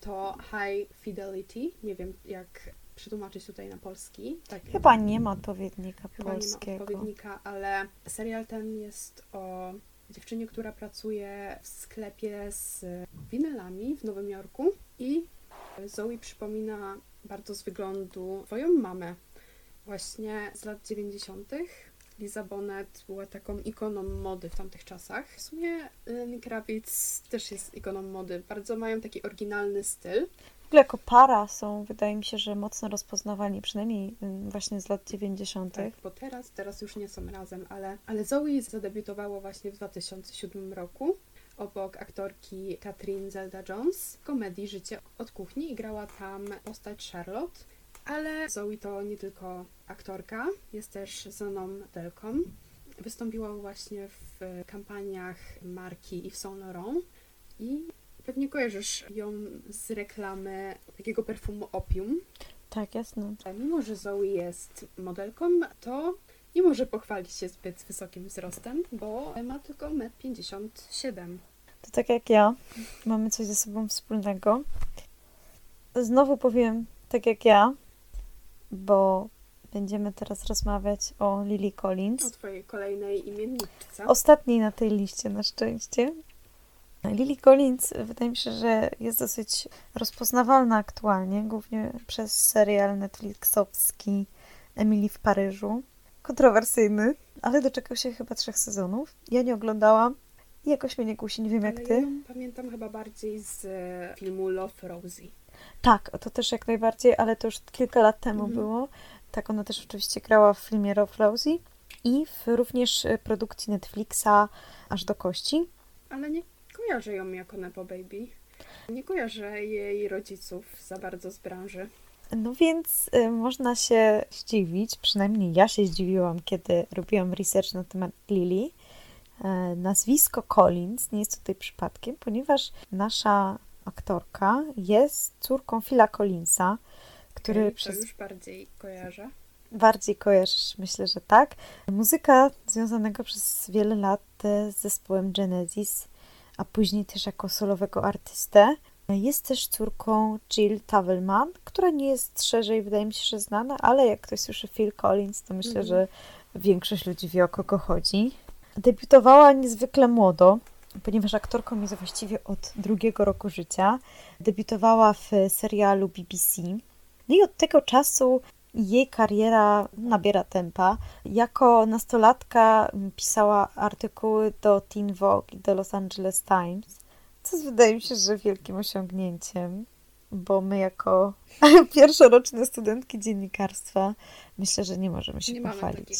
to High Fidelity. Nie wiem, jak przetłumaczyć tutaj na polski. Tak, Chyba nie ma odpowiednika Chyba nie ma polskiego. odpowiednika, ale serial ten jest o dziewczynie, która pracuje w sklepie z winylami w Nowym Jorku i Zoe przypomina bardzo z wyglądu swoją mamę. Właśnie z lat 90. Liza Bonet była taką ikoną mody w tamtych czasach. W sumie Lenny Kravitz też jest ikoną mody. Bardzo mają taki oryginalny styl. W ogóle jako para są, wydaje mi się, że mocno rozpoznawani, przynajmniej ym, właśnie z lat 90. Tak, bo teraz, teraz już nie są razem, ale, ale Zoe zadebiutowało właśnie w 2007 roku obok aktorki Katrin Zelda-Jones w komedii Życie od kuchni i grała tam postać Charlotte. Ale Zoe to nie tylko aktorka, jest też znaną modelką. Wystąpiła właśnie w kampaniach marki Yves Saint Laurent i pewnie kojarzysz ją z reklamy takiego perfumu Opium. Tak, jasne. Mimo, że Zoe jest modelką, to nie może pochwalić się zbyt wysokim wzrostem, bo ma tylko 1,57 m. To tak jak ja, mamy coś ze sobą wspólnego. Znowu powiem tak jak ja, bo będziemy teraz rozmawiać o Lily O Collins. twojej kolejnej imienniczce. Ostatniej na tej liście na szczęście. Lily Collins wydaje mi się, że jest dosyć rozpoznawalna aktualnie, głównie przez serial Netflixowski Emily w Paryżu. Kontrowersyjny, ale doczekał się chyba trzech sezonów. Ja nie oglądałam i jakoś mnie nie kusi, nie wiem jak Ale ty. ja pamiętam chyba bardziej z e, filmu Love Rosie. Tak, to też jak najbardziej, ale to już kilka lat temu Mhm. było. Tak, ona też oczywiście grała w filmie Love Rosie i w również y, produkcji Netflixa Aż do kości. Ale nie kojarzę ją jako Nepo Baby. Nie kojarzę jej rodziców za bardzo z branży. No więc y, można się zdziwić, przynajmniej ja się zdziwiłam, kiedy robiłam research na temat Lily. E, nazwisko Collins nie jest tutaj przypadkiem, ponieważ nasza aktorka jest córką Phila Collinsa, który Okej, przez już bardziej kojarzę. Bardziej kojarzysz, myślę, że tak. Muzyka związanego przez wiele lat e, z zespołem Genesis, a później też jako solowego artystę. Jest też córką Jill Tavelman, która nie jest szerzej, wydaje mi się, że znana, ale jak ktoś słyszy Phil Collins, to myślę, Mhm. że większość ludzi wie o kogo chodzi. Debiutowała niezwykle młodo, ponieważ aktorką jest właściwie od drugiego roku życia. Debiutowała w serialu BBC. No i od tego czasu jej kariera nabiera tempa. Jako nastolatka pisała artykuły do Teen Vogue i do Los Angeles Times, co wydaje mi się, że wielkim osiągnięciem, bo my jako pierwszoroczne studentki dziennikarstwa myślę, że nie możemy się Nie pochwalić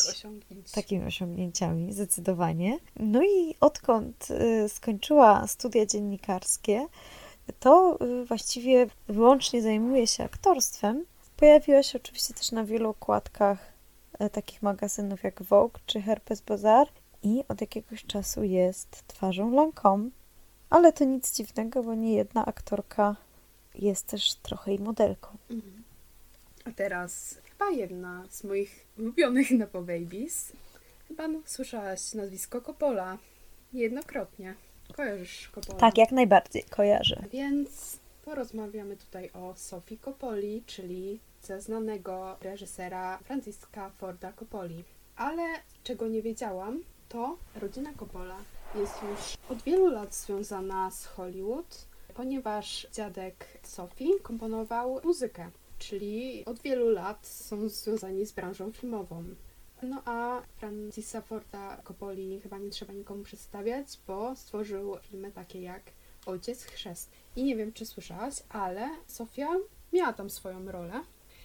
takimi osiągnięciami, zdecydowanie. No i odkąd y, skończyła studia dziennikarskie, to y, właściwie wyłącznie zajmuje się aktorstwem. Pojawiła się oczywiście też na wielu okładkach e, takich magazynów jak Vogue czy Herpes Bazaar i od jakiegoś czasu jest twarzą Lancome. Ale to nic dziwnego, bo nie jedna aktorka jest też trochę i modelką. Mhm. A teraz chyba jedna z moich ulubionych Nepo Babies. Chyba no, słyszałaś nazwisko Coppola. Niejednokrotnie. Kojarzysz Coppola? Tak, jak najbardziej kojarzę. Więc porozmawiamy tutaj o Sofii Coppoli, czyli ze znanego reżysera Francisca Forda Coppoli. Ale czego nie wiedziałam, to rodzina Coppola jest już od wielu lat związana z Hollywood, ponieważ dziadek Sofii komponował muzykę, czyli od wielu lat są związani z branżą filmową. No a Francisa Forda Coppoli chyba nie trzeba nikomu przedstawiać, bo stworzył filmy takie jak Ojciec Chrzest. I nie wiem, czy słyszałaś, ale Sofia miała tam swoją rolę.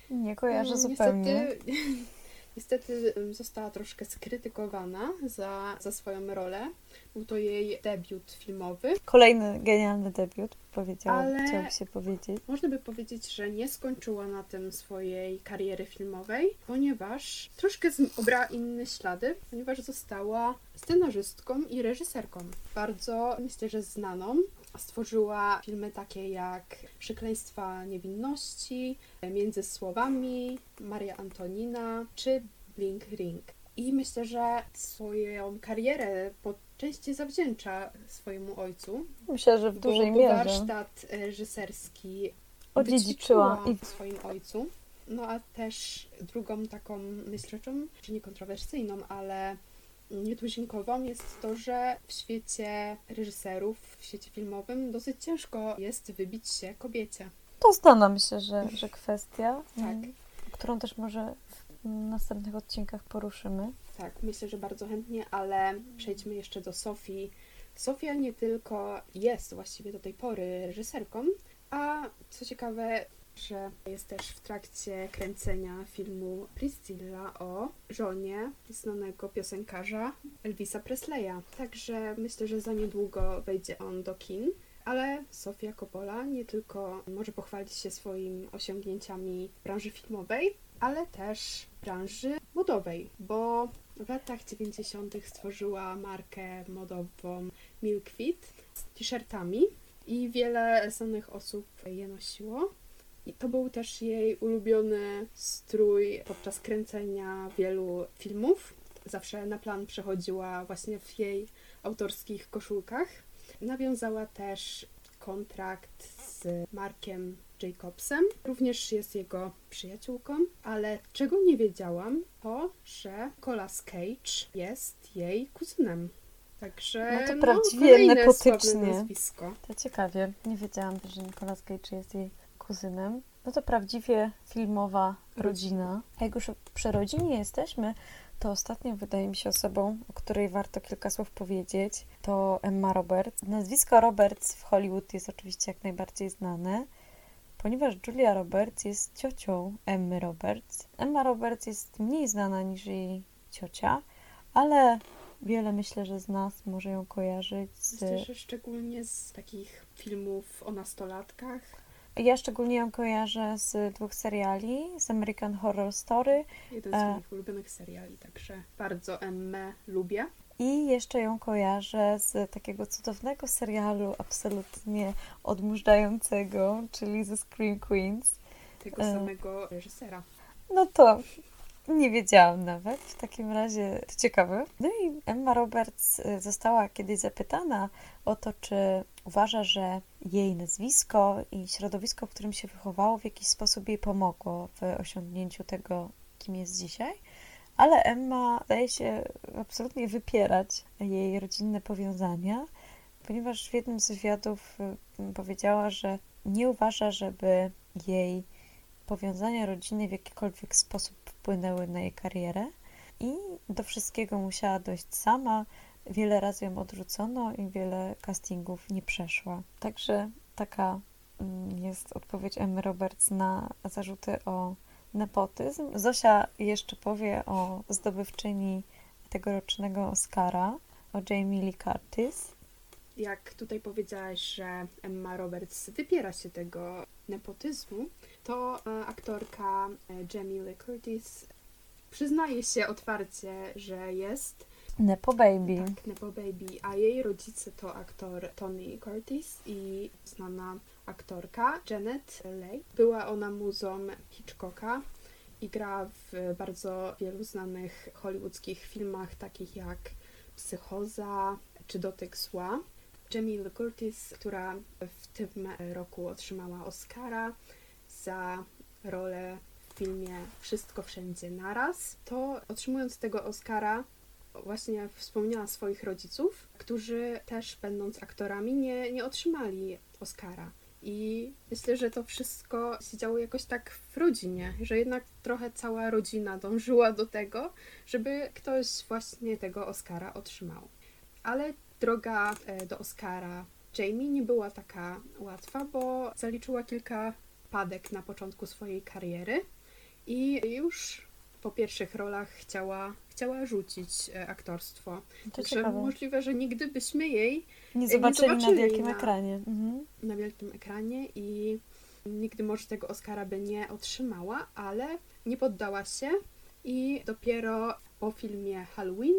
Nie kojarzę Mm, zupełnie. Niestety, niestety została troszkę skrytykowana za, za swoją rolę. Był to jej debiut filmowy. Kolejny genialny debiut, powiedziała, Ale- chciałoby się powiedzieć. Można by powiedzieć, że nie skończyła na tym swojej kariery filmowej, ponieważ troszkę obrała inne ślady, ponieważ została scenarzystką i reżyserką. Bardzo, myślę, że znaną. Stworzyła filmy takie jak Przekleństwa Niewinności, Między Słowami, Maria Antonina czy Blink Ring. I myślę, że swoją karierę po części zawdzięcza swojemu ojcu, Myślę, że w dużej mierze warsztat e, reżyserski odziedziczyła. I swoim ojcu. No a też drugą taką myśleczą, czy niekontrowersyjną, ale nietuzinkową jest to, że w świecie reżyserów, w świecie filmowym dosyć ciężko jest wybić się kobiecie. to znana myślę, że, że kwestia, Tak. którą też może w następnych odcinkach poruszymy. Tak, myślę, że bardzo chętnie, ale przejdźmy jeszcze do Sofii. Sofia nie tylko jest właściwie do tej pory reżyserką, a co ciekawe, że jest też w trakcie kręcenia filmu Priscilla o żonie znanego piosenkarza Elvisa Presleya. Także myślę, że za niedługo wejdzie on do kin. Ale Sofia Coppola nie tylko może pochwalić się swoimi osiągnięciami w branży filmowej, ale też w branży modowej, bo w latach 90. stworzyła markę modową Milkfit z t-shirtami i wiele znanych osób je nosiło. I to był też jej ulubiony strój podczas kręcenia wielu filmów. zawsze na plan przechodziła właśnie w jej autorskich koszulkach. Nawiązała też kontrakt z Markiem Jacobsem. Również jest jego przyjaciółką, ale czego nie wiedziałam, to że Colas Cage jest jej kuzynem. Także No to prawdziwie nepotycznie. sławne nazwisko. To ciekawie. Nie wiedziałam też, że Nicolas Cage jest jej kuzynem. No to prawdziwie filmowa rodzina. A jak już przy rodzinie jesteśmy, to ostatnio wydaje mi się osobą, o której warto kilka słów powiedzieć, to Emma Roberts. Nazwisko Roberts w Hollywood jest oczywiście jak najbardziej znane, ponieważ Julia Roberts jest ciocią Emmy Roberts. Emma Roberts jest mniej znana niż jej ciocia, ale wiele myślę, że z nas może ją kojarzyć z... Szczególnie z takich filmów o nastolatkach. Ja szczególnie ją kojarzę z dwóch seriali, z American Horror Story Jeden z E. moich ulubionych seriali, także bardzo Emmę lubię. i jeszcze ją kojarzę z takiego cudownego serialu absolutnie odmurzającego, czyli ze Scream Queens. Tego E. samego reżysera. No to nie wiedziałam nawet. W takim razie to ciekawe. No i Emma Roberts y, została kiedyś zapytana o to, czy uważa, że jej nazwisko i środowisko, w którym się wychowało, w jakiś sposób jej pomogło w osiągnięciu tego, kim jest dzisiaj. Ale Emma zdaje się absolutnie wypierać jej rodzinne powiązania, ponieważ w jednym z wywiadów y, powiedziała, że nie uważa, żeby jej powiązania rodziny w jakikolwiek sposób wpłynęły na jej karierę i do wszystkiego musiała dojść sama. Wiele razy ją odrzucono i wiele castingów nie przeszła. Także taka mm, jest odpowiedź Emmy Roberts na zarzuty o nepotyzm. Zosia jeszcze powie o zdobywczyni tegorocznego Oscara, o Jamie Lee Curtis. Jak tutaj powiedziałaś, że Emma Roberts wypiera się tego nepotyzmu, to e, aktorka e, Jamie Lee Curtis przyznaje się otwarcie, że jest Nepo Baby. tak, Nepo Baby, a jej rodzice to aktor Tony Curtis i znana aktorka Janet Leigh. Była ona muzą Hitchcocka i gra w bardzo wielu znanych hollywoodzkich filmach, takich jak Psychoza czy Dotyk Zła. Jamie Lee Curtis, która w tym roku otrzymała Oscara za rolę w filmie Wszystko Wszędzie Naraz, to otrzymując tego Oscara właśnie wspomniała swoich rodziców, którzy też będąc aktorami nie, nie otrzymali Oscara. I myślę, że to wszystko się działo jakoś tak w rodzinie, że jednak trochę cała rodzina dążyła do tego, żeby ktoś właśnie tego Oscara otrzymał. Ale droga e, do Oscara Jamie nie była taka łatwa, bo zaliczyła kilka padek na początku swojej kariery i już po pierwszych rolach chciała, chciała rzucić e, aktorstwo. To Także ciekawe. możliwe, że nigdy byśmy jej Nie nie zobaczyli na zobaczyli wielkim na- ekranie. Mhm. na wielkim ekranie i nigdy może tego Oscara by nie otrzymała, ale nie poddała się i dopiero po filmie Halloween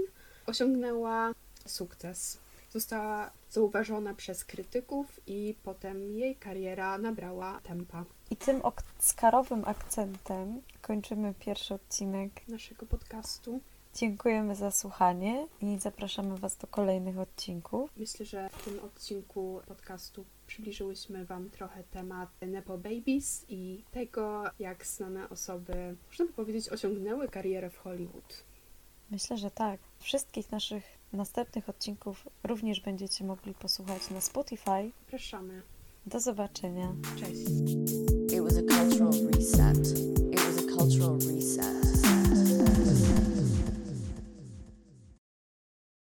osiągnęła sukces. Została zauważona przez krytyków i potem jej kariera nabrała tempa I tym oscarowym akcentem kończymy pierwszy odcinek. naszego podcastu. Dziękujemy za słuchanie i zapraszamy Was do kolejnych odcinków. Myślę, że w tym odcinku podcastu przybliżyłyśmy Wam trochę temat Nepo Babies i tego, jak znane osoby, można by powiedzieć, osiągnęły karierę w Hollywood. Myślę, że tak. Wszystkich naszych następnych odcinków również będziecie mogli posłuchać na Spotify. Zapraszamy. Do zobaczenia. Cześć. It was a cultural reset. It was a cultural reset.